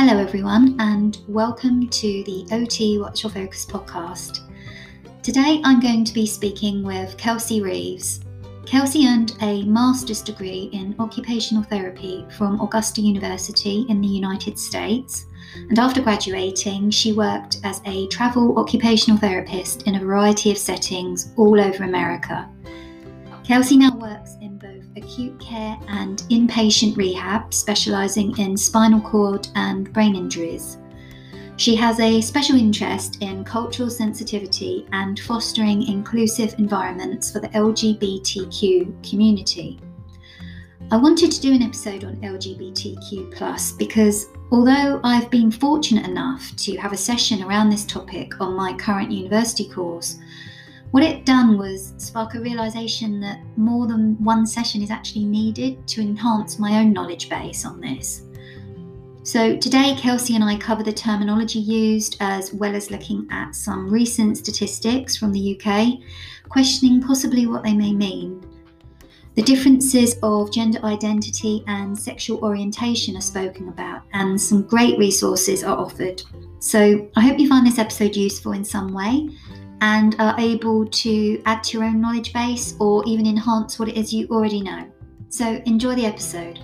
Hello, everyone, and welcome to the OT What's Your Focus podcast. Today I'm going to be speaking with Kelsey Reeves. Kelsey earned a master's degree in occupational therapy from Augusta University in the United States, and after graduating, she worked as a travel occupational therapist in a variety of settings all over America. Kelsey now works in acute care and inpatient rehab, specialising in spinal cord and brain injuries. She has a special interest in cultural sensitivity and fostering inclusive environments for the LGBTQ community. I wanted to do an episode on LGBTQ because although I've been fortunate enough to have a session around this topic on my current university course, what it done was spark a realization that more than one session is actually needed to enhance my own knowledge base on this. So, today, Kelsey and I cover the terminology used as well as looking at some recent statistics from the UK, questioning possibly what they may mean. The differences of gender identity and sexual orientation are spoken about, and some great resources are offered. So, I hope you find this episode useful in some way and are able to add to your own knowledge base or even enhance what it is you already know. So enjoy the episode.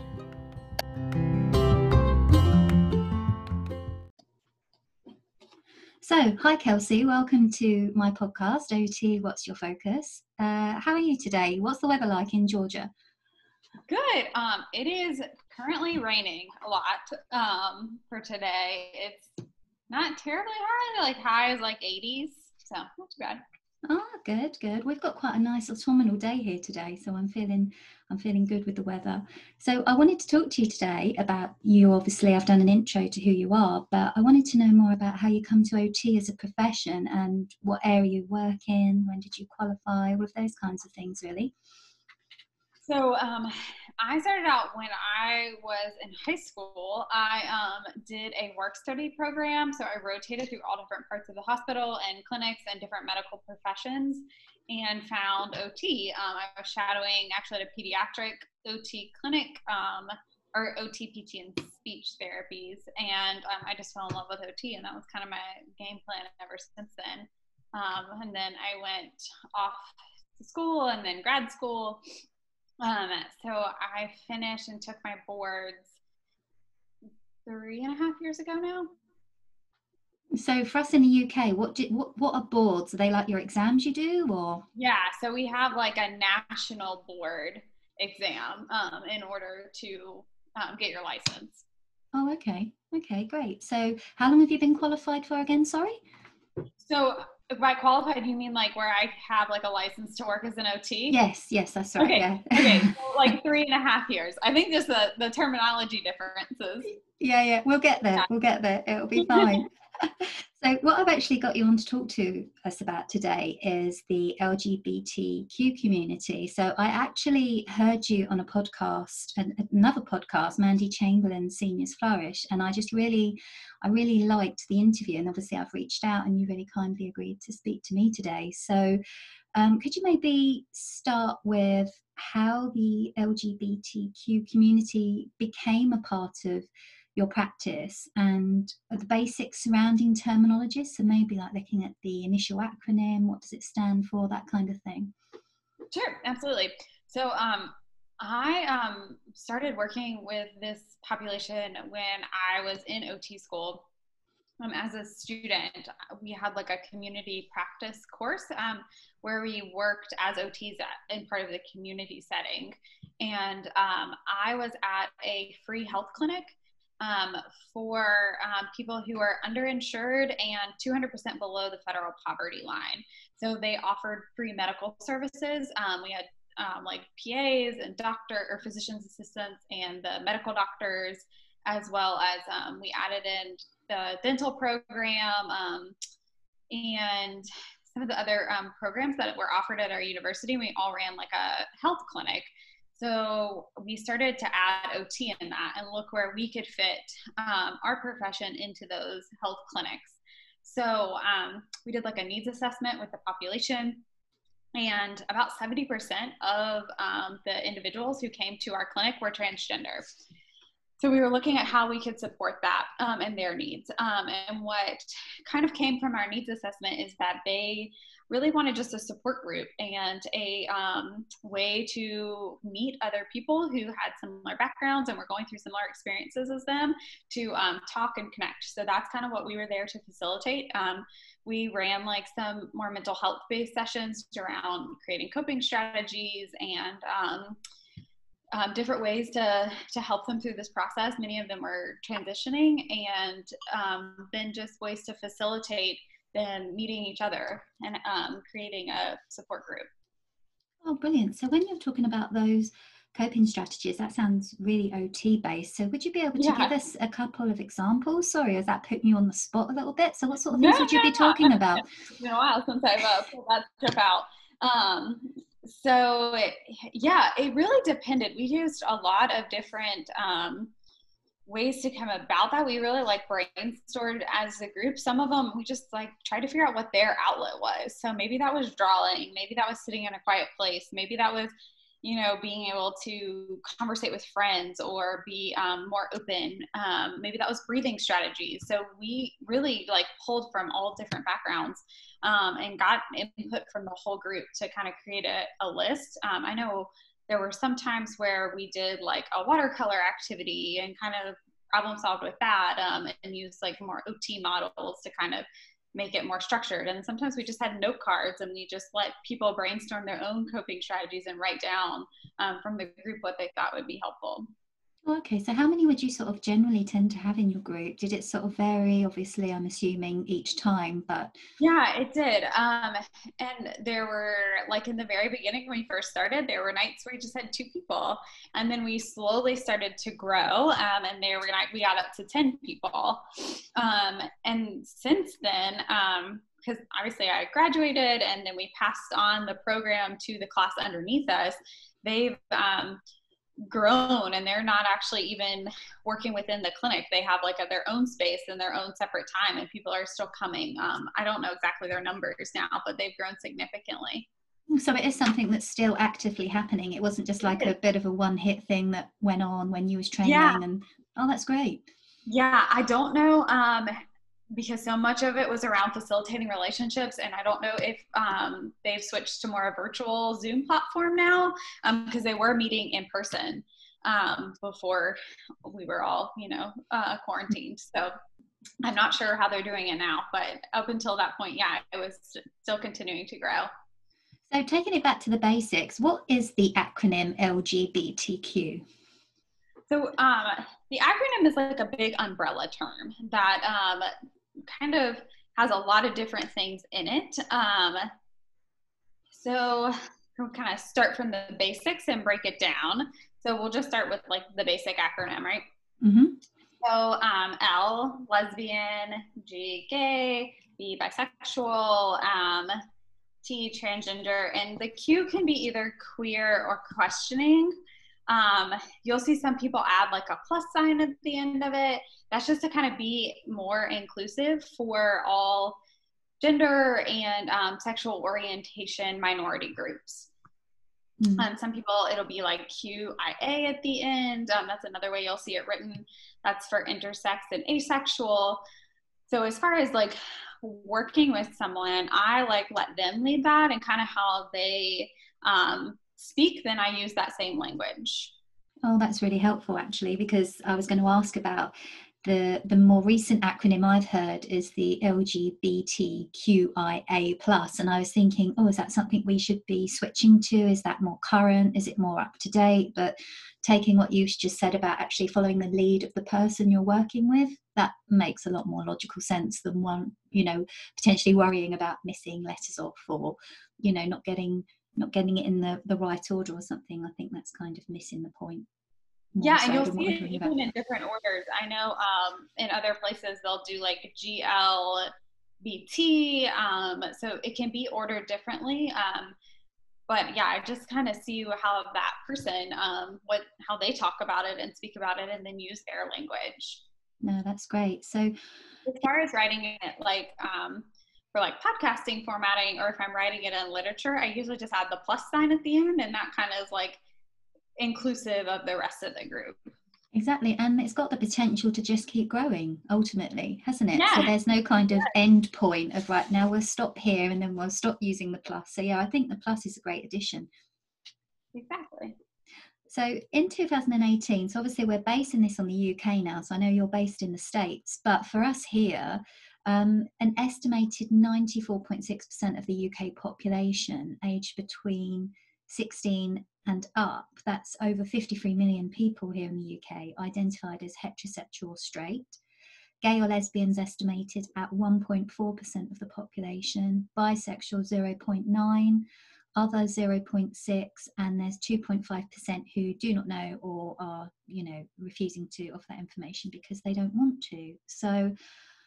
So, hi Kelsey, welcome to my podcast, OT What's Your Focus? Uh, how are you today? What's the weather like in Georgia? Good. Um, it is currently raining a lot um, for today. It's not terribly high, like high is like 80s. So. Oh, good, good. We've got quite a nice autumnal day here today, so I'm feeling I'm feeling good with the weather. So I wanted to talk to you today about you. Obviously, I've done an intro to who you are, but I wanted to know more about how you come to OT as a profession and what area you work in. When did you qualify? All of those kinds of things, really. So um, I started out when I was in high school. I um, did a work study program. So I rotated through all different parts of the hospital and clinics and different medical professions and found OT. Um, I was shadowing actually at a pediatric OT clinic um, or OT, PT, and speech therapies. And um, I just fell in love with OT, and that was kind of my game plan ever since then. Um, and then I went off to school and then grad school um, so I finished and took my boards three and a half years ago now. So for us in the UK, what do, what what are boards? Are they like your exams you do, or? Yeah, so we have like a national board exam um, in order to um, get your license. Oh, okay, okay, great. So how long have you been qualified for again? Sorry. So by qualified, you mean like where I have like a license to work as an OT? Yes, yes, that's right. Okay, yeah. okay, so like three and a half years. I think just the the terminology differences. Yeah, yeah, we'll get there. We'll get there. It'll be fine. so, what I've actually got you on to talk to us about today is the LGBTQ community. So, I actually heard you on a podcast, another podcast, Mandy Chamberlain Seniors Flourish, and I just really, I really liked the interview. And obviously, I've reached out, and you really kindly agreed to speak to me today. So, um, could you maybe start with how the LGBTQ community became a part of your practice and the basic surrounding terminology. So maybe like looking at the initial acronym, what does it stand for, that kind of thing. Sure, absolutely. So um, I um, started working with this population when I was in OT school. Um, as a student, we had like a community practice course um, where we worked as OTs at, in part of the community setting. And um, I was at a free health clinic um, for um, people who are underinsured and 200% below the federal poverty line. So they offered free medical services. Um, we had um, like PAs and doctor or physician's assistants and the medical doctors, as well as um, we added in the dental program um, and some of the other programs that were offered at our university. We all ran like a health clinic. So we started to add OT in that and look where we could fit um, our profession into those health clinics. So um, we did like a needs assessment with the population, and about 70% of um, the individuals who came to our clinic were transgender. so we were looking at how we could support that um, and their needs. Um, and what kind of came from our needs assessment is that they really wanted just a support group and a um, way to meet other people who had similar backgrounds and were going through similar experiences as them to um, talk and connect. So that's kind of what we were there to facilitate. Um, we ran like some more mental health based sessions around creating coping strategies and um, um, different ways to to help them through this process. Many of them were transitioning, and um, then just ways to facilitate them meeting each other and um, creating a support group. Oh, brilliant! So when you're talking about those coping strategies, that sounds really OT based. So would you be able to yeah. give us a couple of examples? Sorry, is that putting you on the spot a little bit? So what sort of things no, would you be talking about? It's been a while since I've uh, pulled that stuff out. Um, so it, yeah, it really depended. We used a lot of different um, ways to come about that. We really like brainstormed as a group. Some of them we just like tried to figure out what their outlet was. So maybe that was drawing, maybe that was sitting in a quiet place, maybe that was you know being able to conversate with friends or be um, more open um, maybe that was breathing strategies so we really like pulled from all different backgrounds um, and got input from the whole group to kind of create a, a list. Um, I know there were some times where we did like a watercolor activity and kind of problem solved with that um, and used like more OT models to kind of make it more structured. And sometimes we just had note cards and we just let people brainstorm their own coping strategies and write down um, from the group what they thought would be helpful. Okay, so how many would you sort of generally tend to have in your group? Did it sort of vary? Obviously, I'm assuming each time, but yeah, it did. Um, and there were like in the very beginning when we first started, there were nights where we just had two people, and then we slowly started to grow, um, and there were night we got up to ten people, um, and since then, um, because obviously I graduated, and then we passed on the program to the class underneath us. They've um, grown and they're not actually even working within the clinic. They have like a, their own space and their own separate time and people are still coming. Um, i don't know exactly their numbers now but they've grown significantly. So it is something that's still actively happening. It wasn't just like a bit of a one hit thing that went on when you was training yeah. and oh that's great. Yeah i don't know um, because so much of it was around facilitating relationships and i don't know if um, they've switched to more a virtual zoom platform now because um, they were meeting in person um, before we were all you know uh, quarantined. So i'm not sure how they're doing it now but up until that point yeah it was still continuing to grow. So taking it back to the basics what is the acronym lgbtq so um, the acronym is like a big umbrella term that um, kind of has a lot of different things in it. Um, so we'll kind of start from the basics and break it down. So we'll just start with like the basic acronym, right? Mm-hmm. So um, L, lesbian, G, gay, B, bisexual, um, T, transgender, and the Q can be either queer or questioning. Um, you'll see some people add like a plus sign at the end of it. That's just to kind of be more inclusive for all gender and um, sexual orientation minority groups. Mm-hmm. Um, some people it'll be like QIA at the end. Um, that's another way you'll see it written. That's for intersex and asexual. So as far as like working with someone, I like let them lead that and kind of how they um, speak, then I use that same language. Oh, that's really helpful actually, because I was going to ask about the the more recent acronym I've heard is the LGBTQIA plus, and I was thinking, oh, is that something we should be switching to? Is that more current? Is it more up to date? But taking what you just said about actually following the lead of the person you're working with, that makes a lot more logical sense than one, you know, potentially worrying about missing letters off or, you know, not getting not getting it in the, the right order or something. I think that's kind of missing the point. Yeah, and you'll see it even in different orders. I know um, in other places they'll do like GLBT, um, so it can be ordered differently. Um, but yeah, I just kind of see how that person, um, what how they talk about it and speak about it, and then use their language. No, that's great. So, as far as writing it, like um, for like podcasting formatting or if I'm writing it in literature, I usually just add the plus sign at the end and that kind of is like inclusive of the rest of the group. Exactly. And it's got the potential to just keep growing ultimately, hasn't it? Yeah. So there's no kind of end point of right now we'll stop here and then we'll stop using the plus. So yeah, I think the plus is a great addition. Exactly. So in 2018, so obviously we're basing this on the UK now, so I know you're based in the States, but for us here, um, an estimated 94.6% of the UK population aged between 16 and up, that's over 53 million people here in the UK, identified as heterosexual or straight. Gay or lesbians estimated at 1.4% of the population, bisexual 0.9, other 0.6, and there's 2.5% who do not know or are, you know, refusing to offer that information because they don't want to. So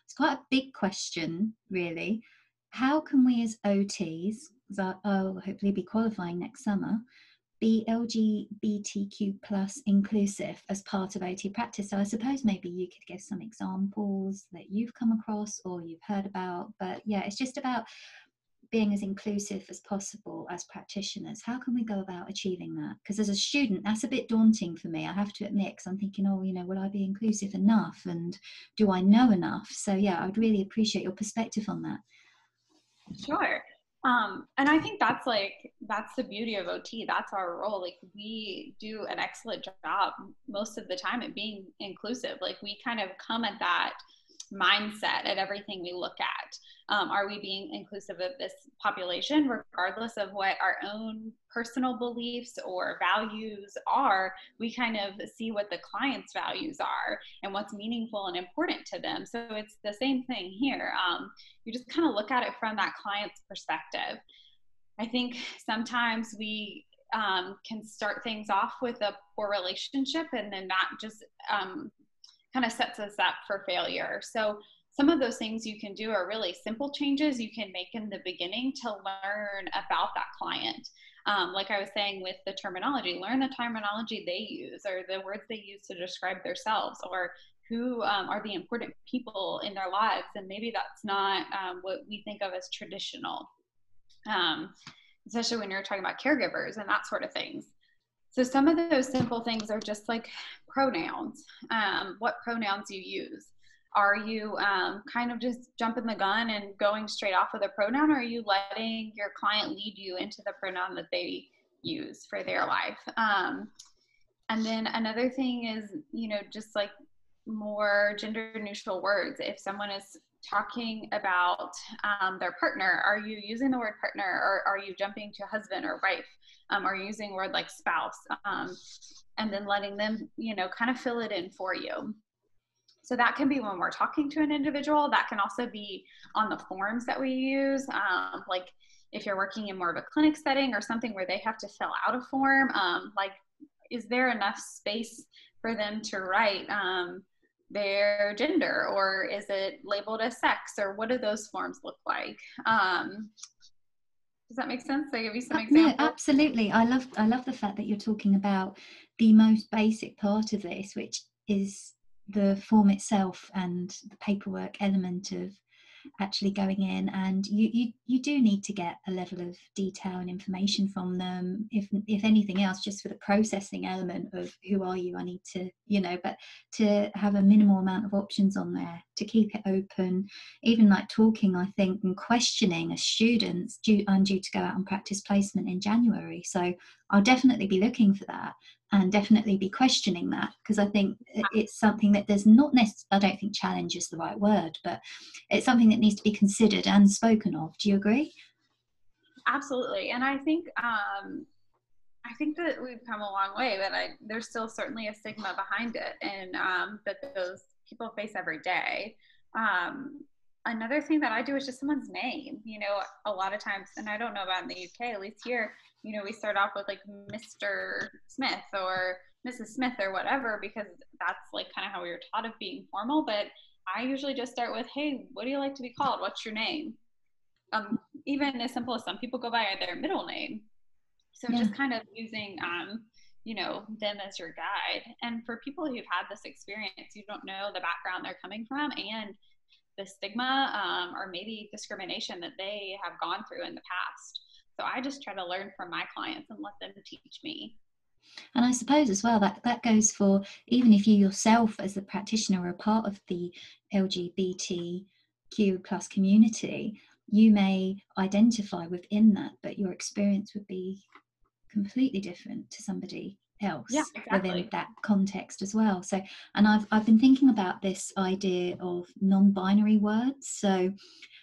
it's quite a big question, really. How can we as OTs, that I'll hopefully be qualifying next summer, be LGBTQ plus inclusive as part of OT practice. So I suppose maybe you could give some examples that you've come across or you've heard about. But yeah, it's just about being as inclusive as possible as practitioners. How can we go about achieving that? Because as a student, that's a bit daunting for me. I have to admit, because I'm thinking, oh, you know, will I be inclusive enough? And do I know enough? So yeah, I'd really appreciate your perspective on that. Sure. Um, and I think that's like that's the beauty of OT. That's our role. Like we do an excellent job most of the time at being inclusive. Like we kind of come at that mindset at everything we look at. Um, are we being inclusive of this population, regardless of what our own personal beliefs or values are? We kind of see what the client's values are and what's meaningful and important to them. So it's the same thing here. Um, you just kind of look at it from that client's perspective. I think sometimes we um, can start things off with a poor relationship and then that just um, kind of sets us up for failure. So some of those things you can do are really simple changes you can make in the beginning to learn about that client. Um, like I was saying with the terminology, learn the terminology they use or the words they use to describe themselves or who um, are the important people in their lives. And maybe that's not um, what we think of as traditional, um, especially when you're talking about caregivers and that sort of things. So some of those simple things are just like pronouns, um, what pronouns you use. Are you um, kind of just jumping the gun and going straight off with a pronoun, or are you letting your client lead you into the pronoun that they use for their life? Um, and then another thing is, you know, just like more gender neutral words. If someone is talking about um, their partner, are you using the word partner or are you jumping to husband or wife? Um, you using word like spouse? Um, and then letting them, you know, kind of fill it in for you. So that can be when we're talking to an individual. That can also be on the forms that we use. Um, like if you're working in more of a clinic setting or something where they have to fill out a form, um, like is there enough space for them to write um, their gender or is it labeled as sex or what do those forms look like? Um, does that make sense? I give you some uh, examples. No, absolutely. I love I love the fact that you're talking about the most basic part of this, which is the form itself and the paperwork element of actually going in and you, you you do need to get a level of detail and information from them if if anything else just for the processing element of who are you i need to you know but to have a minimal amount of options on there to keep it open. Even like talking i think and questioning as students due i'm due to go out and practice placement in january. So i'll definitely be looking for that and definitely be questioning that because I think it's something that there's not necessarily, I don't think challenge is the right word, but it's something that needs to be considered and spoken of. Do you agree? Absolutely. And I think, um, I think that we've come a long way, but I, there's still certainly a stigma behind it and um, that those people face every day. Um, another thing that I do is just someone's name. You know, a lot of times, and I don't know about in the UK, at least here, you know, we start off with like Mr. Smith or Mrs. Smith or whatever because that's like kind of how we were taught of being formal. But I usually just start with, hey, what do you like to be called? What's your name? Um, even as simple as some people go by their middle name. So yeah. just kind of using, um, you know, them as your guide. And for people who've had this experience, you don't know the background they're coming from and the stigma um, or maybe discrimination that they have gone through in the past. So I just try to learn from my clients and let them teach me. And I suppose as well that that goes for even if you yourself as a practitioner are a part of the LGBTQ plus community, you may identify within that, but your experience would be completely different to somebody else yeah, exactly. within that context as well. So, and I've I've been thinking about this idea of non-binary words. So,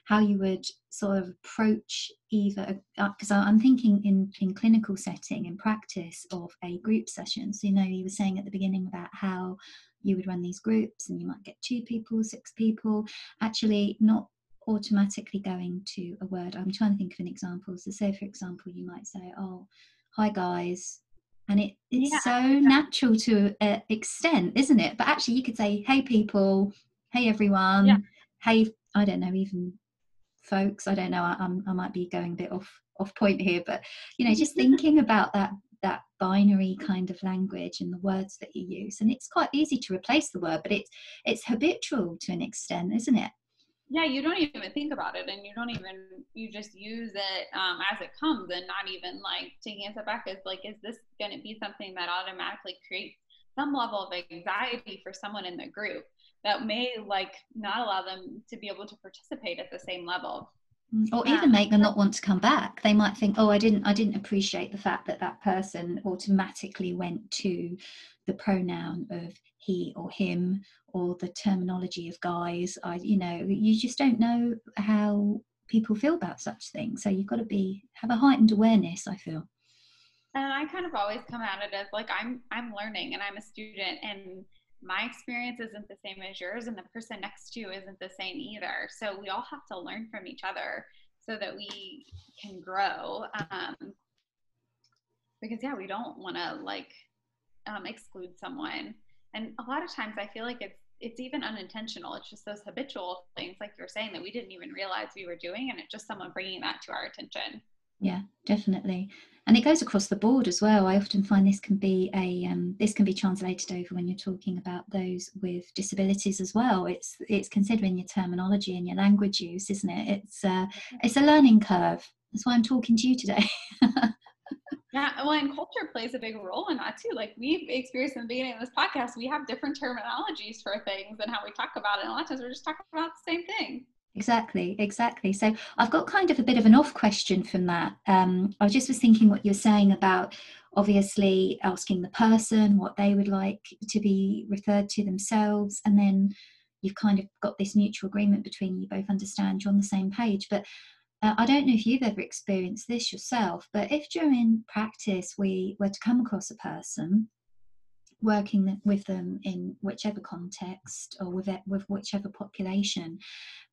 how you would sort of approach either because uh, I'm thinking in in clinical setting in practice of a group session. So, you know, you were saying at the beginning about how you would run these groups and you might get two people, six people. Actually, not automatically going to a word. I'm trying to think of an example. So, say for example, you might say, "Oh, hi guys." And it, it's yeah. so natural to an extent isn't it? But actually you could say hey people. Hey everyone. Yeah. hey i don't know even folks. I don't know. I, I'm, I might be going a bit off off point here but you know just thinking about that that binary kind of language and the words that you use. And it's quite easy to replace the word but it's it's habitual to an extent isn't it yeah you don't even think about it and you don't even you just use it um, as it comes and not even like taking a step back is like is this going to be something that automatically creates some level of anxiety for someone in the group that may like not allow them to be able to participate at the same level? Mm, or even make them not want to come back. They might think oh i didn't i didn't appreciate the fact that that person automatically went to the pronoun of he or him or the terminology of guys i you know you just don't know how people feel about such things. So you've got to be have a heightened awareness i feel. And i kind of always come at it as like i'm i'm learning and i'm a student and my experience isn't the same as yours and the person next to you isn't the same either. So we all have to learn from each other so that we can grow um, because yeah we don't want to like um, exclude someone and a lot of times i feel like it's it's even unintentional. It's just those habitual things like you're saying that we didn't even realize we were doing and it's just someone bringing that to our attention. Yeah definitely. And it goes across the board as well. I often find this can be a um, this can be translated over when you're talking about those with disabilities as well. It's it's considering your terminology and your language use isn't it? It's uh, it's a learning curve. That's why i'm talking to you today Yeah, well, and culture plays a big role in that too. Like we've experienced in the beginning of this podcast, we have different terminologies for things and how we talk about it. And a lot of times we're just talking about the same thing. Exactly, exactly. So I've got kind of a bit of an off question from that. Um, I just was thinking what you're saying about obviously asking the person what they would like to be referred to themselves, and then you've kind of got this mutual agreement between you both understand you're on the same page. But uh, I don't know if you've ever experienced this yourself, but if during practice we were to come across a person working with them in whichever context or with, it, with whichever population,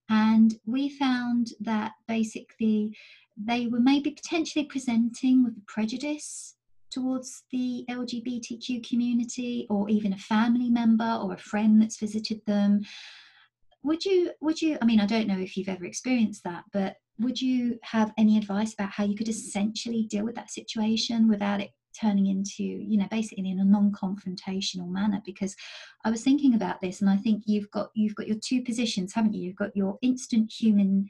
and we found that basically they were maybe potentially presenting with a prejudice towards the LGBTQ community or even a family member or a friend that's visited them. Would you would you i mean i don't know if you've ever experienced that but would you have any advice about how you could essentially deal with that situation without it turning into you know basically in a non-confrontational manner? Because i was thinking about this and i think you've got you've got your two positions haven't you? You've got your instant human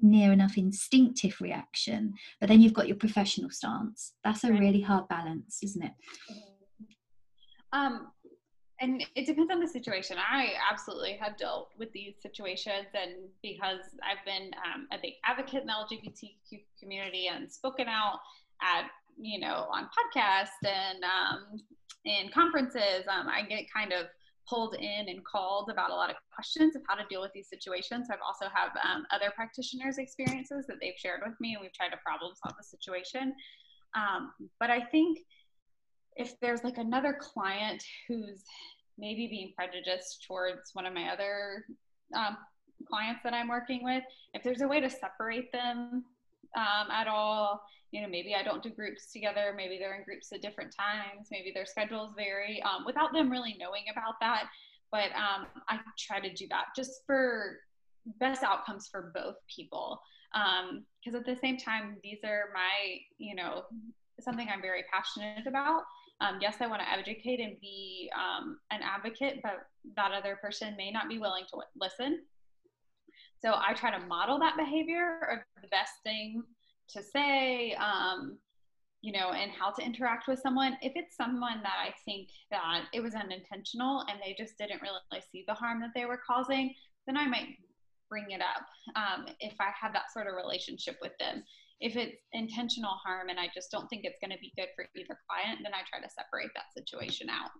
near enough instinctive reaction but then you've got your professional stance. That's a really hard balance isn't it? Um and it depends on the situation. I absolutely have dealt with these situations, and because I've been um, a big advocate in the LGBTQ community and spoken out at you know on podcasts and um, in conferences, um, I get kind of pulled in and called about a lot of questions of how to deal with these situations. I've also have um, other practitioners' experiences that they've shared with me, and we've tried to problem solve the situation. Um, but I think if there's like another client who's maybe being prejudiced towards one of my other um, clients that I'm working with, if there's a way to separate them um, at all, you know, maybe I don't do groups together, maybe they're in groups at different times, maybe their schedules vary um, without them really knowing about that. But um, I try to do that just for best outcomes for both people. Because um, at the same time, these are my, you know, something I'm very passionate about. Um, yes, I want to educate and be um, an advocate, but that other person may not be willing to listen. So I try to model that behavior or the best thing to say. Um, you know, and how to interact with someone. If it's someone that I think that it was unintentional and they just didn't really see the harm that they were causing, then I might bring it up um, if I have that sort of relationship with them. If it's intentional harm and I just don't think it's going to be good for either client, then I try to separate that situation out.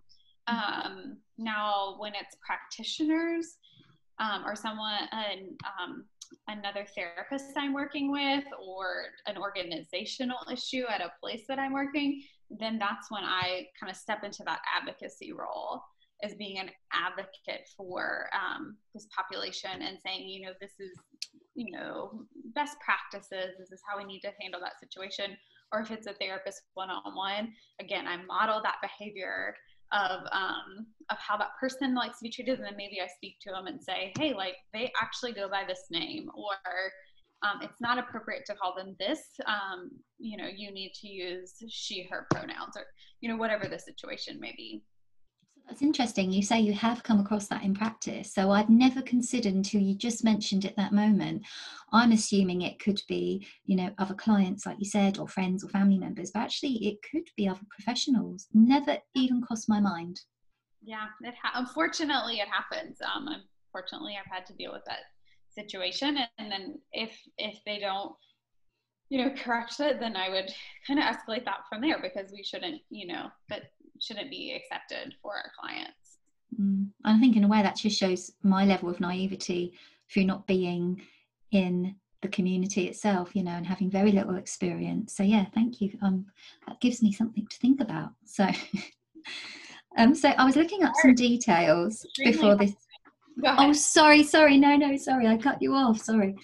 Um, now, when it's practitioners um, or someone, an, um, another therapist I'm working with, or an organizational issue at a place that I'm working, then that's when I kind of step into that advocacy role as being an advocate for um, this population and saying, you know, this is, you know, best practices. This is how we need to handle that situation. Or if it's a therapist one-on-one, again, I model that behavior of um, of how that person likes to be treated, and then maybe I speak to them and say, hey, like they actually go by this name, or um, it's not appropriate to call them this. Um, you know, you need to use she, her pronouns, or you know, whatever the situation may be. That's interesting. You say you have come across that in practice. So I'd never considered until you just mentioned it that moment. I'm assuming it could be, you know, other clients, like you said, or friends or family members, but actually it could be other professionals. Never even crossed my mind. Yeah, it ha- unfortunately it happens. Um, unfortunately, I've had to deal with that situation, and then if if they don't you know correct it then i would kind of escalate that from there because we shouldn't you know but shouldn't be accepted for our clients. Mm. I think in a way that just shows my level of naivety through not being in the community itself, you know, and having very little experience. So yeah, thank you. Um, that gives me something to think about. So, um, so I was looking up some details before this. Oh, sorry, sorry, no, no, sorry, I cut you off. Sorry.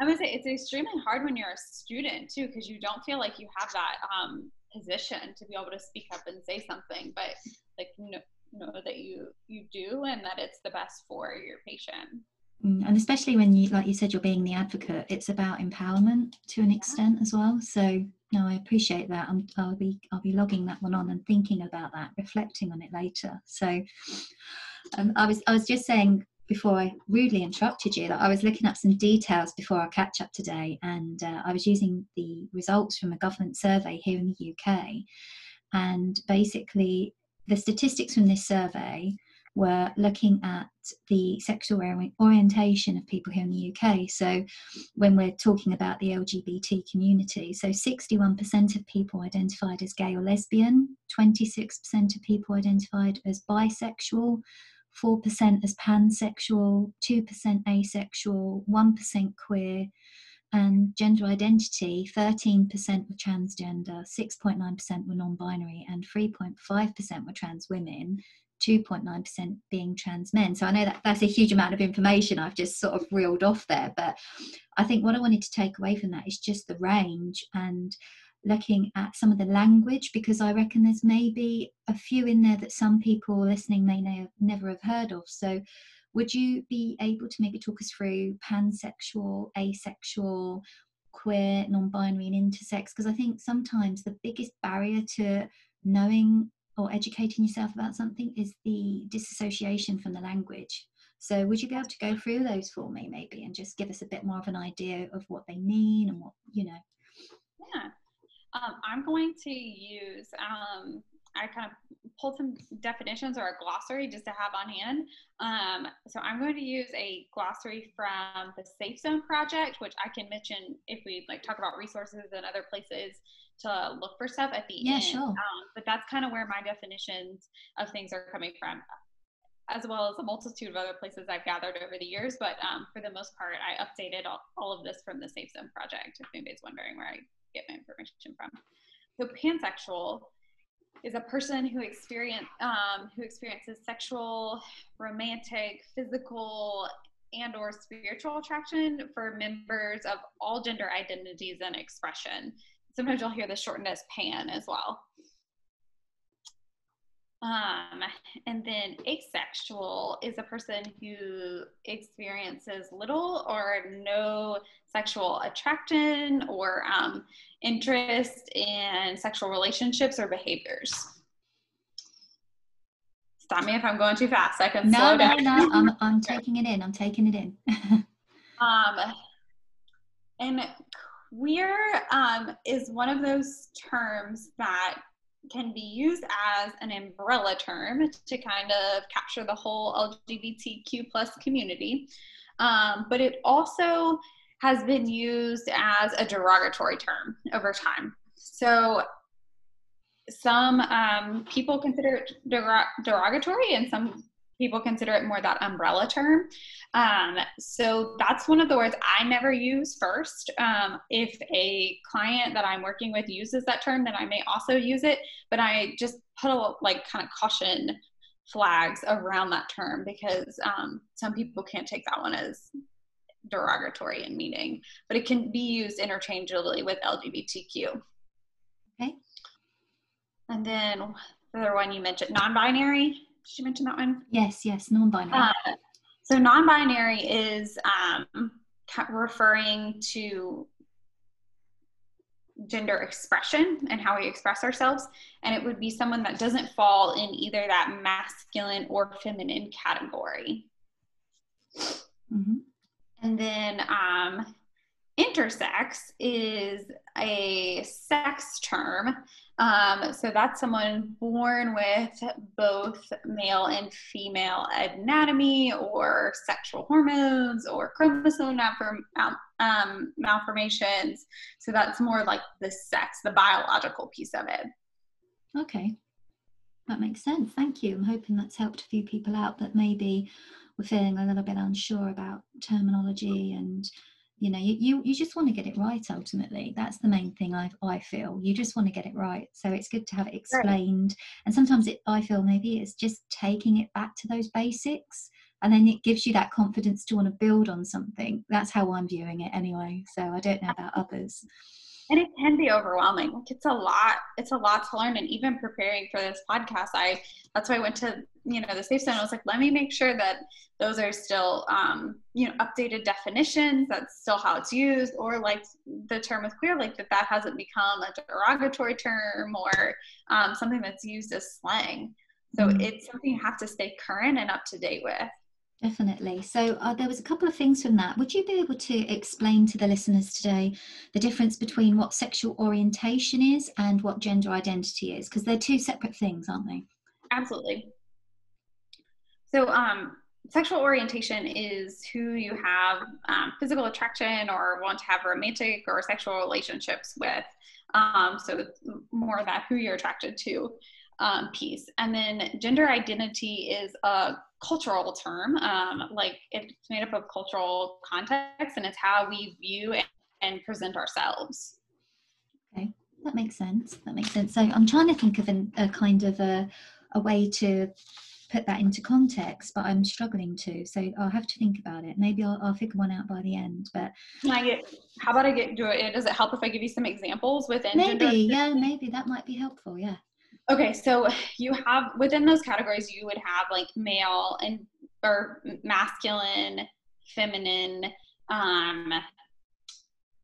I would say it's extremely hard when you're a student too, because you don't feel like you have that um, position to be able to speak up and say something but like know, know that you you do and that it's the best for your patient. Mm, and especially when you like you said you're being the advocate it's about empowerment to an extent as well. So no i appreciate that. I will be i'll be logging that one on and thinking about that reflecting on it later. So um, i was i was just saying before I rudely interrupted you that I was looking up some details before our catch up today, and uh, I was using the results from a government survey here in the UK. And basically, the statistics from this survey were looking at the sexual orientation of people here in the UK. So, when we're talking about the LGBT community, so 61% of people identified as gay or lesbian, 26% of people identified as bisexual, 4% as pansexual, 2% asexual, 1% queer, and gender identity 13% were transgender, 6.9% were non binary, and 3.5% were trans women. 2.9% being trans men. So I know that that's a huge amount of information I've just sort of reeled off there, but I think what I wanted to take away from that is just the range and looking at some of the language because I reckon there's maybe a few in there that some people listening may never have heard of. So, would you be able to maybe talk us through pansexual, asexual, queer, non binary, and intersex? Because I think sometimes the biggest barrier to knowing or educating yourself about something is the disassociation from the language. So, would you be able to go through those for me, maybe, and just give us a bit more of an idea of what they mean and what, you know? Yeah. Um, I'm going to use, um, I kind of pulled some definitions or a glossary just to have on hand. Um, so I'm going to use a glossary from the Safe Zone Project, which I can mention if we like talk about resources and other places to look for stuff at the yeah, end. Sure. Um, but that's kind of where my definitions of things are coming from as well as a multitude of other places I've gathered over the years. But um, for the most part, I updated all, all, of this from the Safe Zone project. If anybody's wondering where I get my information from. So pansexual is a person who experience um, who experiences sexual, romantic, physical, and or spiritual attraction for members of all gender identities and expression. Sometimes you'll hear this shortened as pan as well. Um, and then asexual is a person who experiences little or no sexual attraction or um, interest in sexual relationships or behaviors. Stop me if I'm going too fast. I can no, slow no, down. No, I'm, I'm taking it in. I'm taking it in. um, and queer um, is one of those terms that can be used as an umbrella term to kind of capture the whole LGBTQ plus community. Um, but it also has been used as a derogatory term over time. So some um, people consider it derogatory and some people consider it more that umbrella term. Um, so that's one of the words I never use first. Um, if a client that I'm working with uses that term, then I may also use it, but I just put a like kind of caution flags around that term because um, some people can't take that one as derogatory in meaning, but it can be used interchangeably with LGBTQ. Okay. And then the other one you mentioned, non-binary. Did you mention that one? Yes, yes, non-binary. Uh, so non-binary is um, referring to gender expression and how we express ourselves and it would be someone that doesn't fall in either that masculine or feminine category mm-hmm. and then um, intersex is a sex term um, so that's someone born with both male and female anatomy or sexual hormones or chromosome um, malformations. So that's more like the sex, the biological piece of it. Okay. That makes sense. Thank you. I'm hoping that's helped a few people out that maybe were feeling a little bit unsure about terminology and you know you, you, you just want to get it right ultimately. That's the main thing i i feel. You just want to get it right. So it's good to have it explained. Right. and sometimes it i feel maybe it's just taking it back to those basics and then it gives you that confidence to want to build on something. That's how i'm viewing it anyway so i don't know about others. And it can be overwhelming. Like it's a lot it's a lot to learn and even preparing for this podcast i that's why i went to you know the safe zone i was like let me make sure that those are still um, you know updated definitions that's still how it's used or like the term is queer like that that hasn't become a derogatory term or um, something that's used as slang so mm. it's something you have to stay current and up to date with Definitely. So uh, there was a couple of things from that. Would you be able to explain to the listeners today the difference between what sexual orientation is and what gender identity is? Because they're two separate things, aren't they? Absolutely. So, um, sexual orientation is who you have um, physical attraction or want to have romantic or sexual relationships with. Um, so it's more that who you're attracted to um, piece. And then gender identity is a cultural term. Um, like it's made up of cultural context and it's how we view and present ourselves. Okay, that makes sense. That makes sense. So I'm trying to think of an, a kind of a, a way to put that into context, but I'm struggling to. So I'll have to think about it. Maybe I'll, I'll figure one out by the end. But can I get? How about I get? Do it? Does it help if I give you some examples within? Maybe, yeah, maybe that might be helpful. Yeah. Okay, so you have within those categories, you would have like male and or masculine, feminine, um,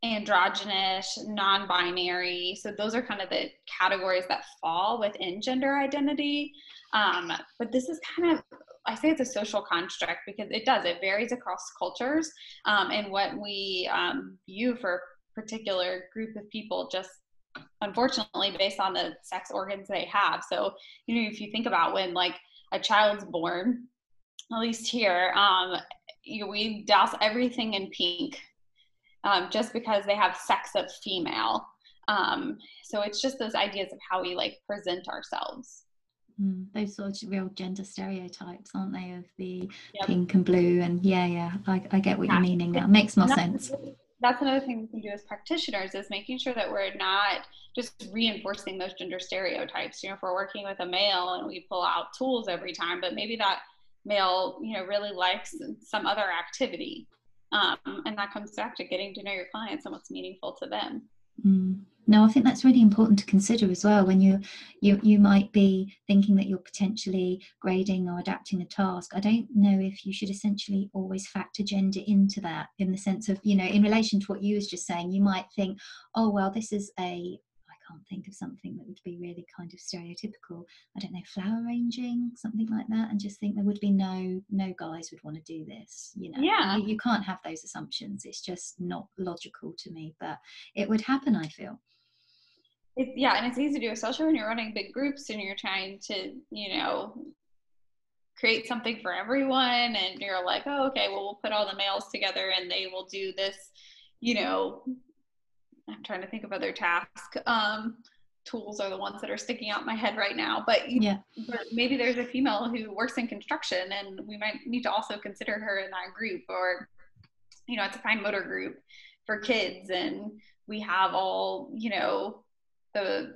androgynous, non-binary. So those are kind of the categories that fall within gender identity. Um, but this is kind of I say it's a social construct because it does. It varies across cultures, um, and what we um, view for a particular group of people just unfortunately based on the sex organs they have. So you know if you think about when like a child's born at least here um, you, we douse everything in pink um, just because they have sex of female. Um, so it's just those ideas of how we like present ourselves Mm, those sort of real gender stereotypes, aren't they, of the yep. pink and blue? And yeah, yeah, I, I get what yeah. you're meaning now. Makes more sense that's another thing we can do as practitioners is making sure that we're not just reinforcing those gender stereotypes. You know, if we're working with a male and we pull out tools every time, but maybe that male, you know, really likes some other activity. Um, and that comes back to getting to know your clients and what's meaningful to them. Mm. No, I think that's really important to consider as well when you you you might be thinking that you're potentially grading or adapting a task. I don't know if you should essentially always factor gender into that in the sense of, you know, in relation to what you was just saying, you might think, oh well, this is a can't think of something that would be really kind of stereotypical. I don't know, flower arranging, something like that, and just think there would be no no guys would want to do this. You know, yeah, you, you can't have those assumptions. It's just not logical to me, but it would happen. I feel. It, yeah, and it's easy to do, especially when you're running big groups and you're trying to, you know, create something for everyone. And you're like, oh, okay, well, we'll put all the males together and they will do this, you know, I'm trying to think of other tasks. Um, tools are the ones that are sticking out in my head right now. But yeah, but maybe there's a female who works in construction, and we might need to also consider her in that group. Or, you know, it's a fine motor group for kids, and we have all, you know, the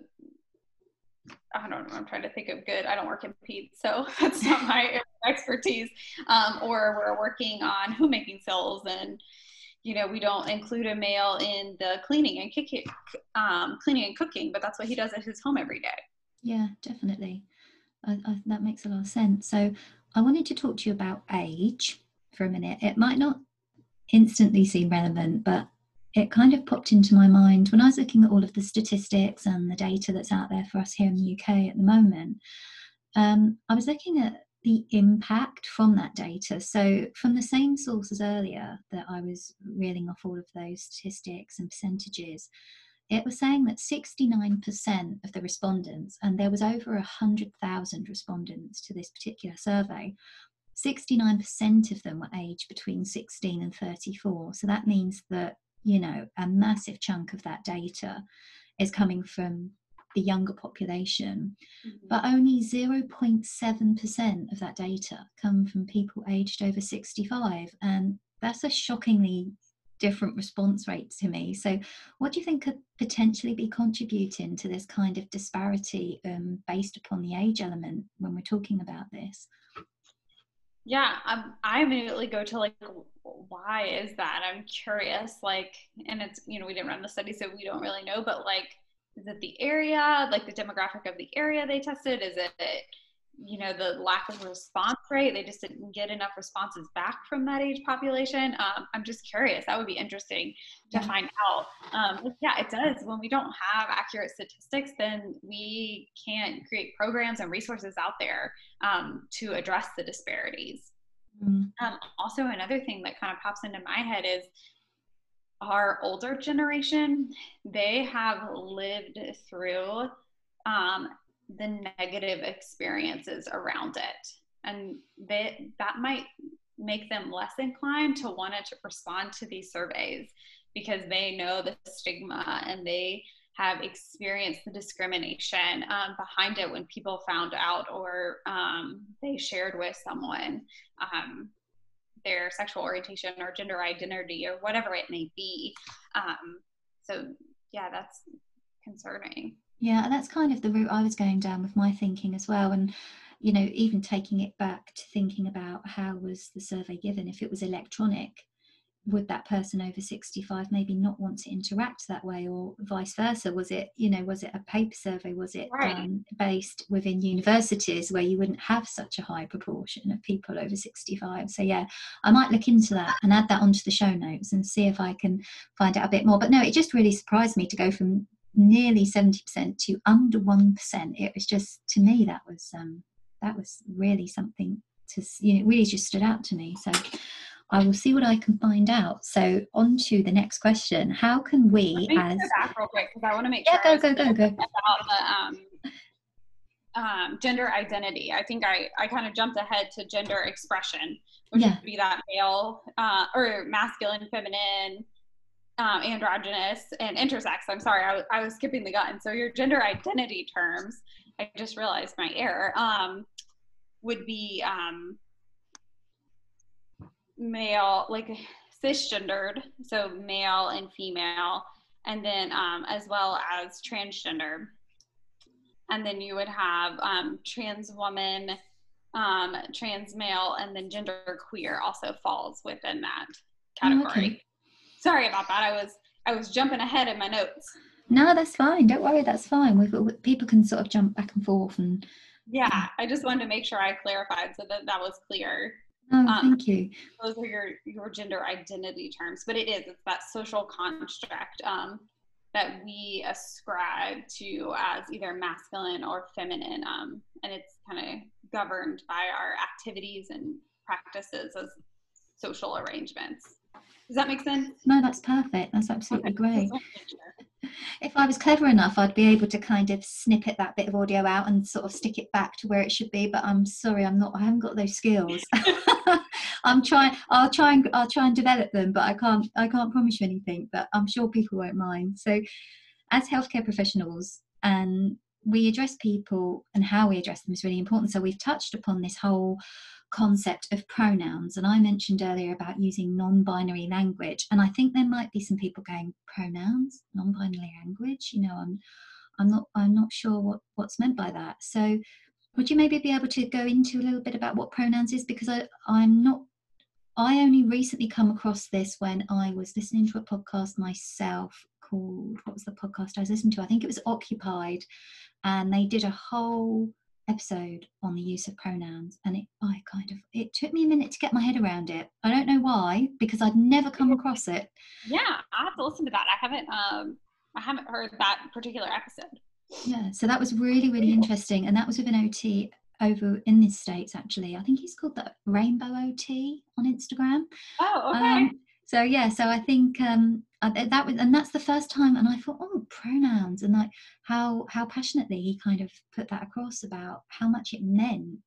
I don't know. I'm trying to think of good. I don't work in peds, so that's not my expertise. Um, or we're working on homemaking cells and you know, we don't include a male in the cleaning and kicking, um, cleaning and cooking, but that's what he does at his home every day. Yeah, definitely. I, I, that makes a lot of sense. So I wanted to talk to you about age for a minute. It might not instantly seem relevant, but it kind of popped into my mind when I was looking at all of the statistics and the data that's out there for us here in the UK at the moment. Um, I was looking at the impact from that data. So, from the same sources earlier that I was reeling off all of those statistics and percentages, it was saying that 69% of the respondents, and there was over 100,000 respondents to this particular survey, 69% of them were aged between 16 and 34. So that means that, you know, a massive chunk of that data is coming from the younger population, mm-hmm. but only 0.7% of that data come from people aged over 65. And that's a shockingly different response rate to me. So, what do you think could potentially be contributing to this kind of disparity um, based upon the age element when we're talking about this? Yeah, um, I immediately go to like, why is that? I'm curious. Like, and it's, you know, we didn't run the study, so we don't really know, but like, is it the area like the demographic of the area they tested? Is it you know the lack of response rate? They just didn't get enough responses back from that age population? Um, i'm just curious. That would be interesting to find out. Um, yeah it does. When we don't have accurate statistics then we can't create programs and resources out there um, to address the disparities. Mm-hmm. also another thing that kind of pops into my head is our older generation, they have lived through um, the negative experiences around it. And they, that might make them less inclined to want to respond to these surveys because they know the stigma and they have experienced the discrimination um, behind it when people found out or um, they shared with someone. Um, their sexual orientation or gender identity or whatever it may be. Um, so, yeah, that's concerning. Yeah, that's kind of the route I was going down with my thinking as well. And, you know, even taking it back to thinking about how was the survey given, if it was electronic, would that person over 65 maybe not want to interact that way or vice versa? Was it you know was it a paper survey? Was it right. um, based within universities where you wouldn't have such a high proportion of people over 65 so yeah i might look into that and add that onto the show notes and see if i can find out a bit more. But no it just really surprised me to go from nearly 70% to under 1% it was just to me that was um that was really something to you know really just stood out to me. So I will see what I can find out. So on to the next question. How can we as back real quick because I want to make yeah, sure go, go, go, go. about the um, um, gender identity. I think I, I kind of jumped ahead to gender expression, which yeah. would be that male uh, or masculine, feminine, um, androgynous, and intersex. I'm sorry, I, I was skipping the gun. So your gender identity terms, I just realized my error, um, would be um, male, like cisgendered, so male and female, and then um, as well as transgender. And then you would have um, trans woman, um, trans male, and then gender queer also falls within that category. Okay. Sorry about that. I was I was jumping ahead in my notes. No, that's fine. Don't worry. That's fine. we people can sort of jump back and forth and. Yeah, I just wanted to make sure I clarified so that that was clear. Oh, um, thank you. Those are your your gender identity terms, but it is it's that social construct. Um, that we ascribe to as either masculine or feminine. Um, and it's kind of governed by our activities and practices as social arrangements. Does that make sense? No, that's perfect. That's absolutely okay. great. If I was clever enough, I'd be able to kind of snippet that bit of audio out and sort of stick it back to where it should be. But I'm sorry, I'm not. I haven't got those skills. I'm trying. I'll try and I'll try and develop them, but I can't. I can't promise you anything. But I'm sure people won't mind. So, as healthcare professionals, and we address people and how we address them is really important. So we've touched upon this whole concept of pronouns and i mentioned earlier about using non-binary language and i think there might be some people going pronouns? Non-binary language? You know i'm i'm not i'm not sure what what's meant by that. So would you maybe be able to go into a little bit about what pronouns is? Because i i'm not i only recently come across this when i was listening to a podcast myself called what was the podcast i was listening to? I think it was occupied and they did a whole episode on the use of pronouns and it i kind of it took me a minute to get my head around it. I don't know why because i'd never come across it. Yeah i have to listen to that. I haven't um i haven't heard that particular episode. Yeah so that was really really interesting and that was with an ot over in the states actually. I think he's called the rainbow ot on instagram. Oh okay. Um, so yeah so i think um that was and that's the first time and i thought oh pronouns and like how how passionately he kind of put that across about how much it meant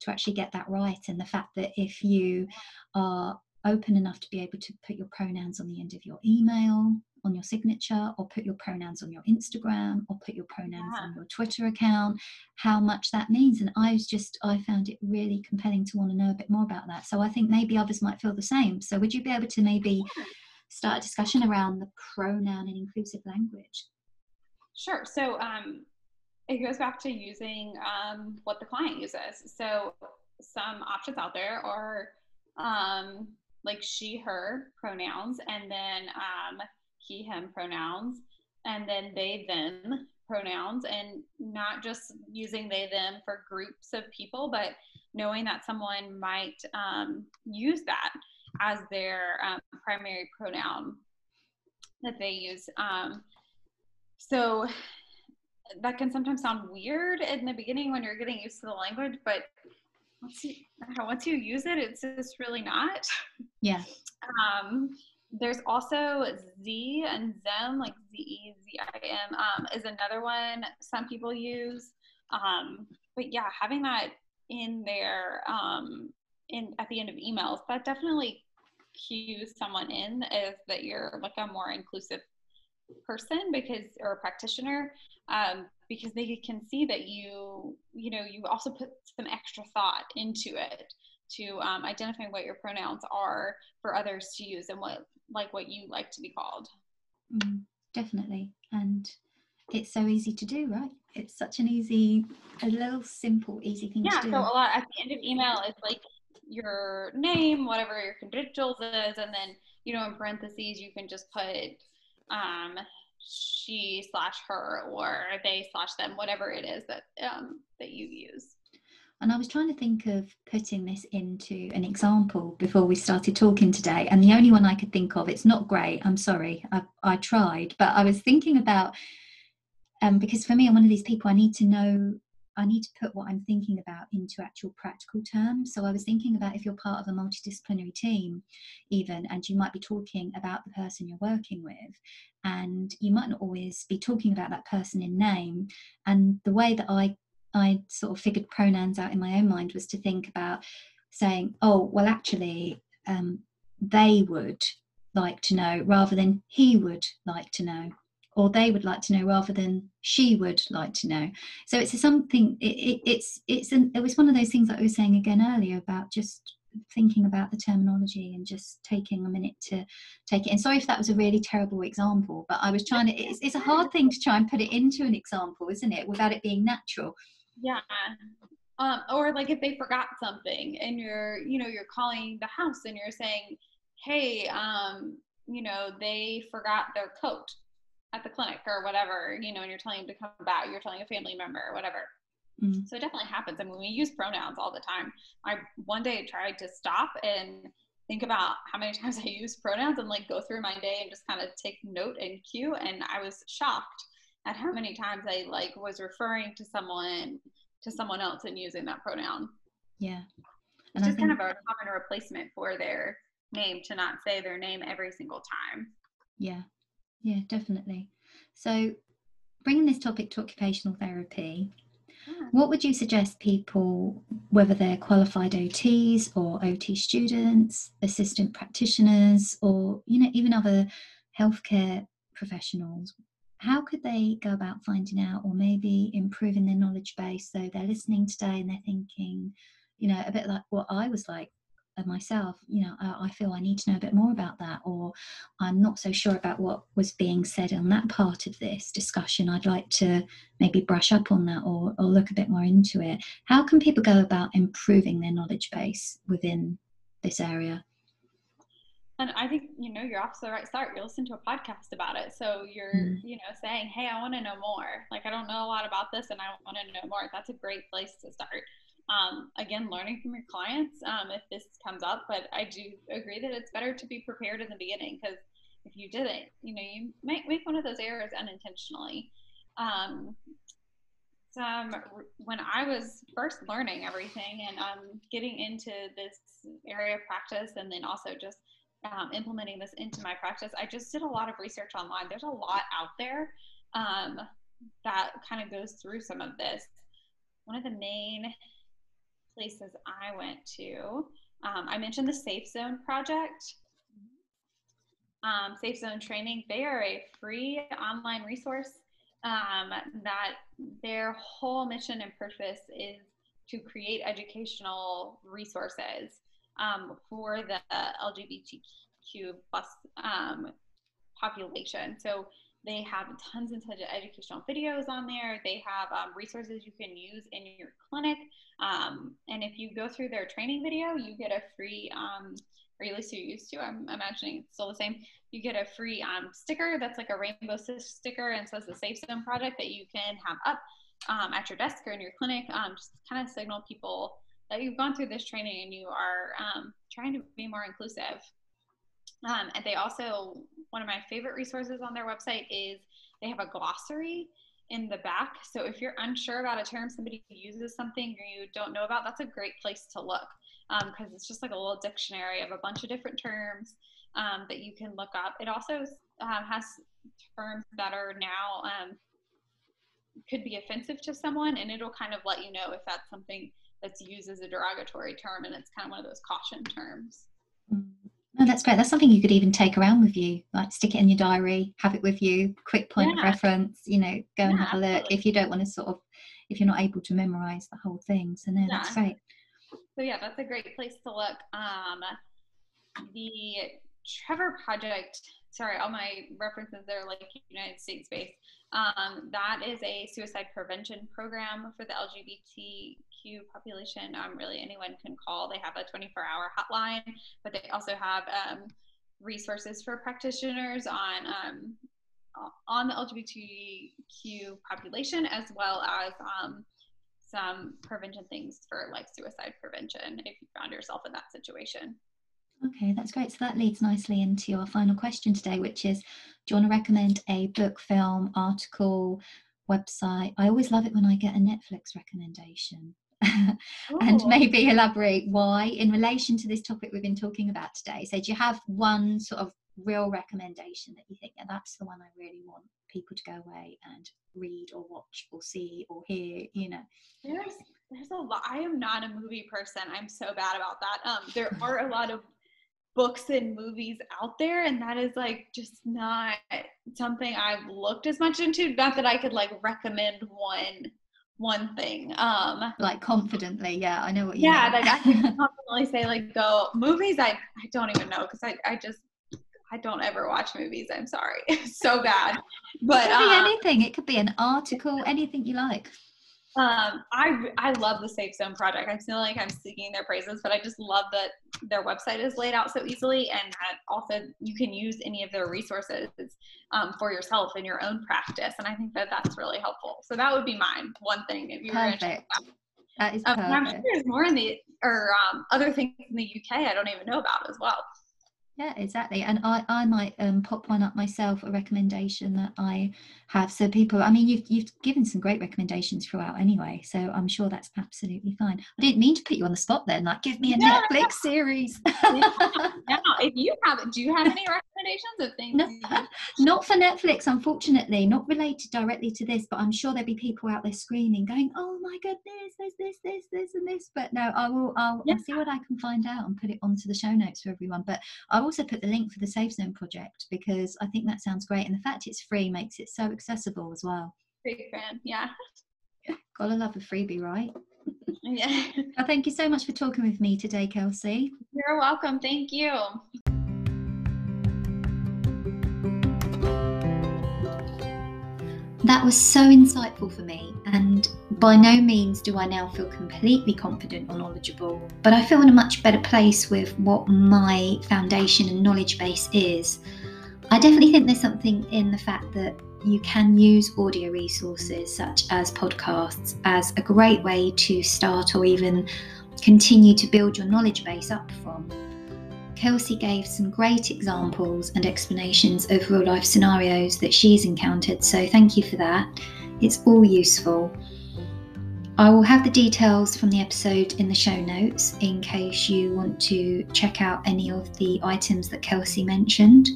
to actually get that right and the fact that if you are open enough to be able to put your pronouns on the end of your email on your signature or put your pronouns on your instagram or put your pronouns yeah. on your twitter account how much that means. And i was just i found it really compelling to want to know a bit more about that. So i think maybe others might feel the same. So would you be able to maybe start a discussion around the pronoun and inclusive language? Sure. So um, it goes back to using um, what the client uses. So some options out there are um, like she her pronouns and then um, he him pronouns and then they them pronouns and not just using they them for groups of people but knowing that someone might um, use that as their um, primary pronoun that they use. Um, so that can sometimes sound weird in the beginning when you're getting used to the language but once you, once you use it it's just really not. Yeah. Um, there's also Z and Zem, like Z E Z I M, um, is another one some people use. Um, but yeah, having that in there um, in at the end of emails, that definitely cues someone in is that you're like a more inclusive person because or a practitioner um, because they can see that you you know you also put some extra thought into it to um, identifying what your pronouns are for others to use and what like what you like to be called. Mm, definitely. And it's so easy to do, right? It's such an easy, a little simple, easy thing yeah, to do. So a lot at the end of email, it's like your name, whatever your credentials is, and then, you know, in parentheses, you can just put um, she slash her or they slash them, whatever it is that um, that you use. And I was trying to think of putting this into an example before we started talking today. And the only one I could think of, it's not great, I'm sorry, I, I tried, but I was thinking about, um, because for me, I'm one of these people, I need to know, I need to put what I'm thinking about into actual practical terms. So I was thinking about if you're part of a multidisciplinary team, even, and you might be talking about the person you're working with, and you might not always be talking about that person in name. And the way that I I sort of figured pronouns out in my own mind was to think about saying, oh, well, actually, um, they would like to know rather than he would like to know, or they would like to know rather than she would like to know. So it's something. It, it, it's it's an, it was one of those things that I was saying again earlier about just thinking about the terminology and just taking a minute to take it. And sorry if that was a really terrible example, but I was trying to. It's, it's a hard thing to try and put it into an example, isn't it, without it being natural. Yeah. Um, or like if they forgot something and you're, you know, you're calling the house and you're saying, hey, um, you know, they forgot their coat at the clinic or whatever, you know, and you're telling them to come back, you're telling a family member or whatever. Mm. So it definitely happens. I mean, we use pronouns all the time. I one day tried to stop and think about how many times I use pronouns and like go through my day and just kind of take note and cue. And I was shocked at how mm-hmm. many times I like was referring to someone to someone else and using that pronoun. Yeah. And it's just think, kind of a common replacement for their name to not say their name every single time. Yeah. Yeah, definitely. So bringing this topic to occupational therapy, mm. what would you suggest people, whether they're qualified OTs or OT students, assistant practitioners, or you know even other healthcare professionals, how could they go about finding out or maybe improving their knowledge base so they're listening today and they're thinking, you know, a bit like what I was like uh, myself, you know, I, I, feel I need to know a bit more about that, or I'm not so sure about what was being said on that part of this discussion. I'd like to maybe brush up on that or, or look a bit more into it. How can people go about improving their knowledge base within this area? And I think you know you're off to the right start. You listen to a podcast about it, so you're mm. you know saying, "Hey, I want to know more. Like I don't know a lot about this, and I want to know more." That's a great place to start um, again learning from your clients um, if this comes up but i do agree that it's better to be prepared in the beginning because if you didn't you know you might make one of those errors unintentionally um, some when i was first learning everything and um, getting into this area of practice and then also just um, implementing this into my practice i just did a lot of research online there's a lot out there um, that kind of goes through some of this one of the main places I went to. Um, I mentioned the Safe Zone Project. Um, Safe Zone Training, they are a free online resource um, that their whole mission and purpose is to create educational resources um, for the LGBTQ plus um, population. So they have tons and tons of educational videos on there. They have um, resources you can use in your clinic. Um, and if you go through their training video, you get a free, um, or at least you used to, I'm imagining it's still the same. You get a free um, sticker that's like a rainbow sticker and says the Safe Zone Project that you can have up um, at your desk or in your clinic. Um, just kind of signal people that you've gone through this training and you are trying to be more inclusive. Um, and they also, one of my favorite resources on their website is they have a glossary in the back. So if you're unsure about a term, somebody uses something or you don't know about, that's a great place to look because um, it's just like a little dictionary of a bunch of different terms um, that you can look up. It also um, has terms that are now um, could be offensive to someone, and it'll kind of let you know if that's something that's used as a derogatory term, and it's kind of one of those caution terms. Oh, that's great. That's something you could even take around with you, like stick it in your diary, have it with you, quick point yeah. of reference, you know, go and have a look absolutely. if you don't want to sort of, if you're not able to memorize the whole thing. So, no, yeah. that's great. So, yeah, that's a great place to look. Um, the Trevor Project, sorry, all my references there are like United States based. Um, that is a suicide prevention program for the LGBTQ population. Um, really, anyone can call. They have a 24 hour hotline, but they also have um, resources for practitioners on um, on the LGBTQ population, as well as um, some prevention things for like suicide prevention if you found yourself in that situation. Okay, that's great. So that leads nicely into your final question today, which is do you want to recommend a book, film, article, website? I always love it when I get a Netflix recommendation. and maybe elaborate why in relation to this topic we've been talking about today. So, do you have one sort of real recommendation that you think, yeah, that's the one I really want people to go away and read or watch or see or hear, you know? There's there's a lot. I am not a movie person. I'm so bad about that. Um, there are a lot of books and movies out there and that is like just not something I've looked as much into. Not that I could like recommend one one thing. Um like confidently, yeah, I know what you Yeah, mean. like I can confidently say like go movies I I don't even know because I, I just I don't ever watch movies. I'm sorry. so bad. But it could be um, anything. It could be an article, anything you like. Um, I I love the Safe Zone project. I feel like I'm singing their praises, but I just love that their website is laid out so easily, and that also you can use any of their resources um, for yourself in your own practice. And I think that that's really helpful. So that would be mine. One thing if you Perfect. That is perfect. Um, I'm sure there's more in the or um, other things in the UK I don't even know about as well. Yeah, exactly. And I, I might um, pop one up myself, a recommendation that I have. So people, I mean, you've, you've given some great recommendations throughout anyway. So I'm sure that's absolutely fine. I didn't mean to put you on the spot then, like give me a yeah. Netflix series. yeah. If you have, do you have any recommendations of things? No, not for Netflix, unfortunately, not related directly to this, but I'm sure there'll be people out there screaming, going, oh my goodness, there's this, this, this, and this. But no, I will, I'll, yeah. I'll see what I can find out and put it onto the show notes for everyone. But I will also put the link for the Safe Zone project because I think that sounds great. And the fact it's free makes it so accessible as well. Big fan, yeah. Gotta love a freebie, right? Yeah. well, thank you so much for talking with me today, Kelsey. You're welcome. Thank you. That was so insightful for me, and by no means do I now feel completely confident or knowledgeable, but I feel in a much better place with what my foundation and knowledge base is. I definitely think there's something in the fact that you can use audio resources such as podcasts as a great way to start or even continue to build your knowledge base up from. Kelsey gave some great examples and explanations of real life scenarios that she's encountered, so thank you for that. It's all useful. I will have the details from the episode in the show notes in case you want to check out any of the items that Kelsey mentioned.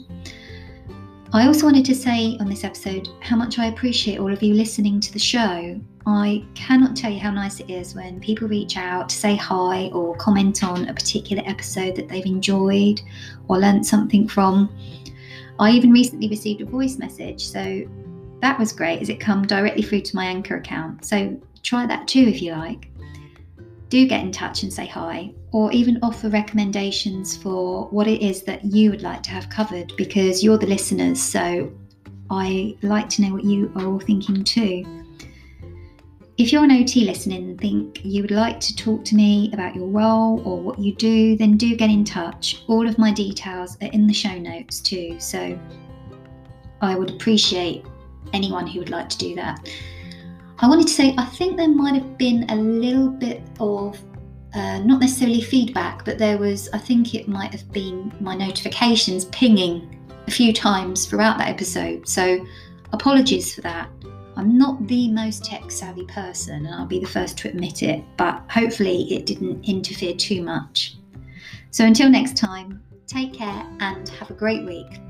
I also wanted to say on this episode how much I appreciate all of you listening to the show. I cannot tell you how nice it is when people reach out to say hi or comment on a particular episode that they've enjoyed or learnt something from. I even recently received a voice message, so that was great as it come directly through to my Anchor account. So try that too if you like do get in touch and say hi, or even offer recommendations for what it is that you would like to have covered because you're the listeners. So I like to know what you are all thinking too. If you're an OT listening and think you would like to talk to me about your role or what you do, then do get in touch. All of my details are in the show notes too. So I would appreciate anyone who would like to do that. I wanted to say I think there might have been a little bit of uh, not necessarily feedback, but there was, I think it might have been my notifications pinging a few times throughout that episode. So apologies for that. I'm not the most tech savvy person, and I'll be the first to admit it, but hopefully it didn't interfere too much. So until next time, take care and have a great week.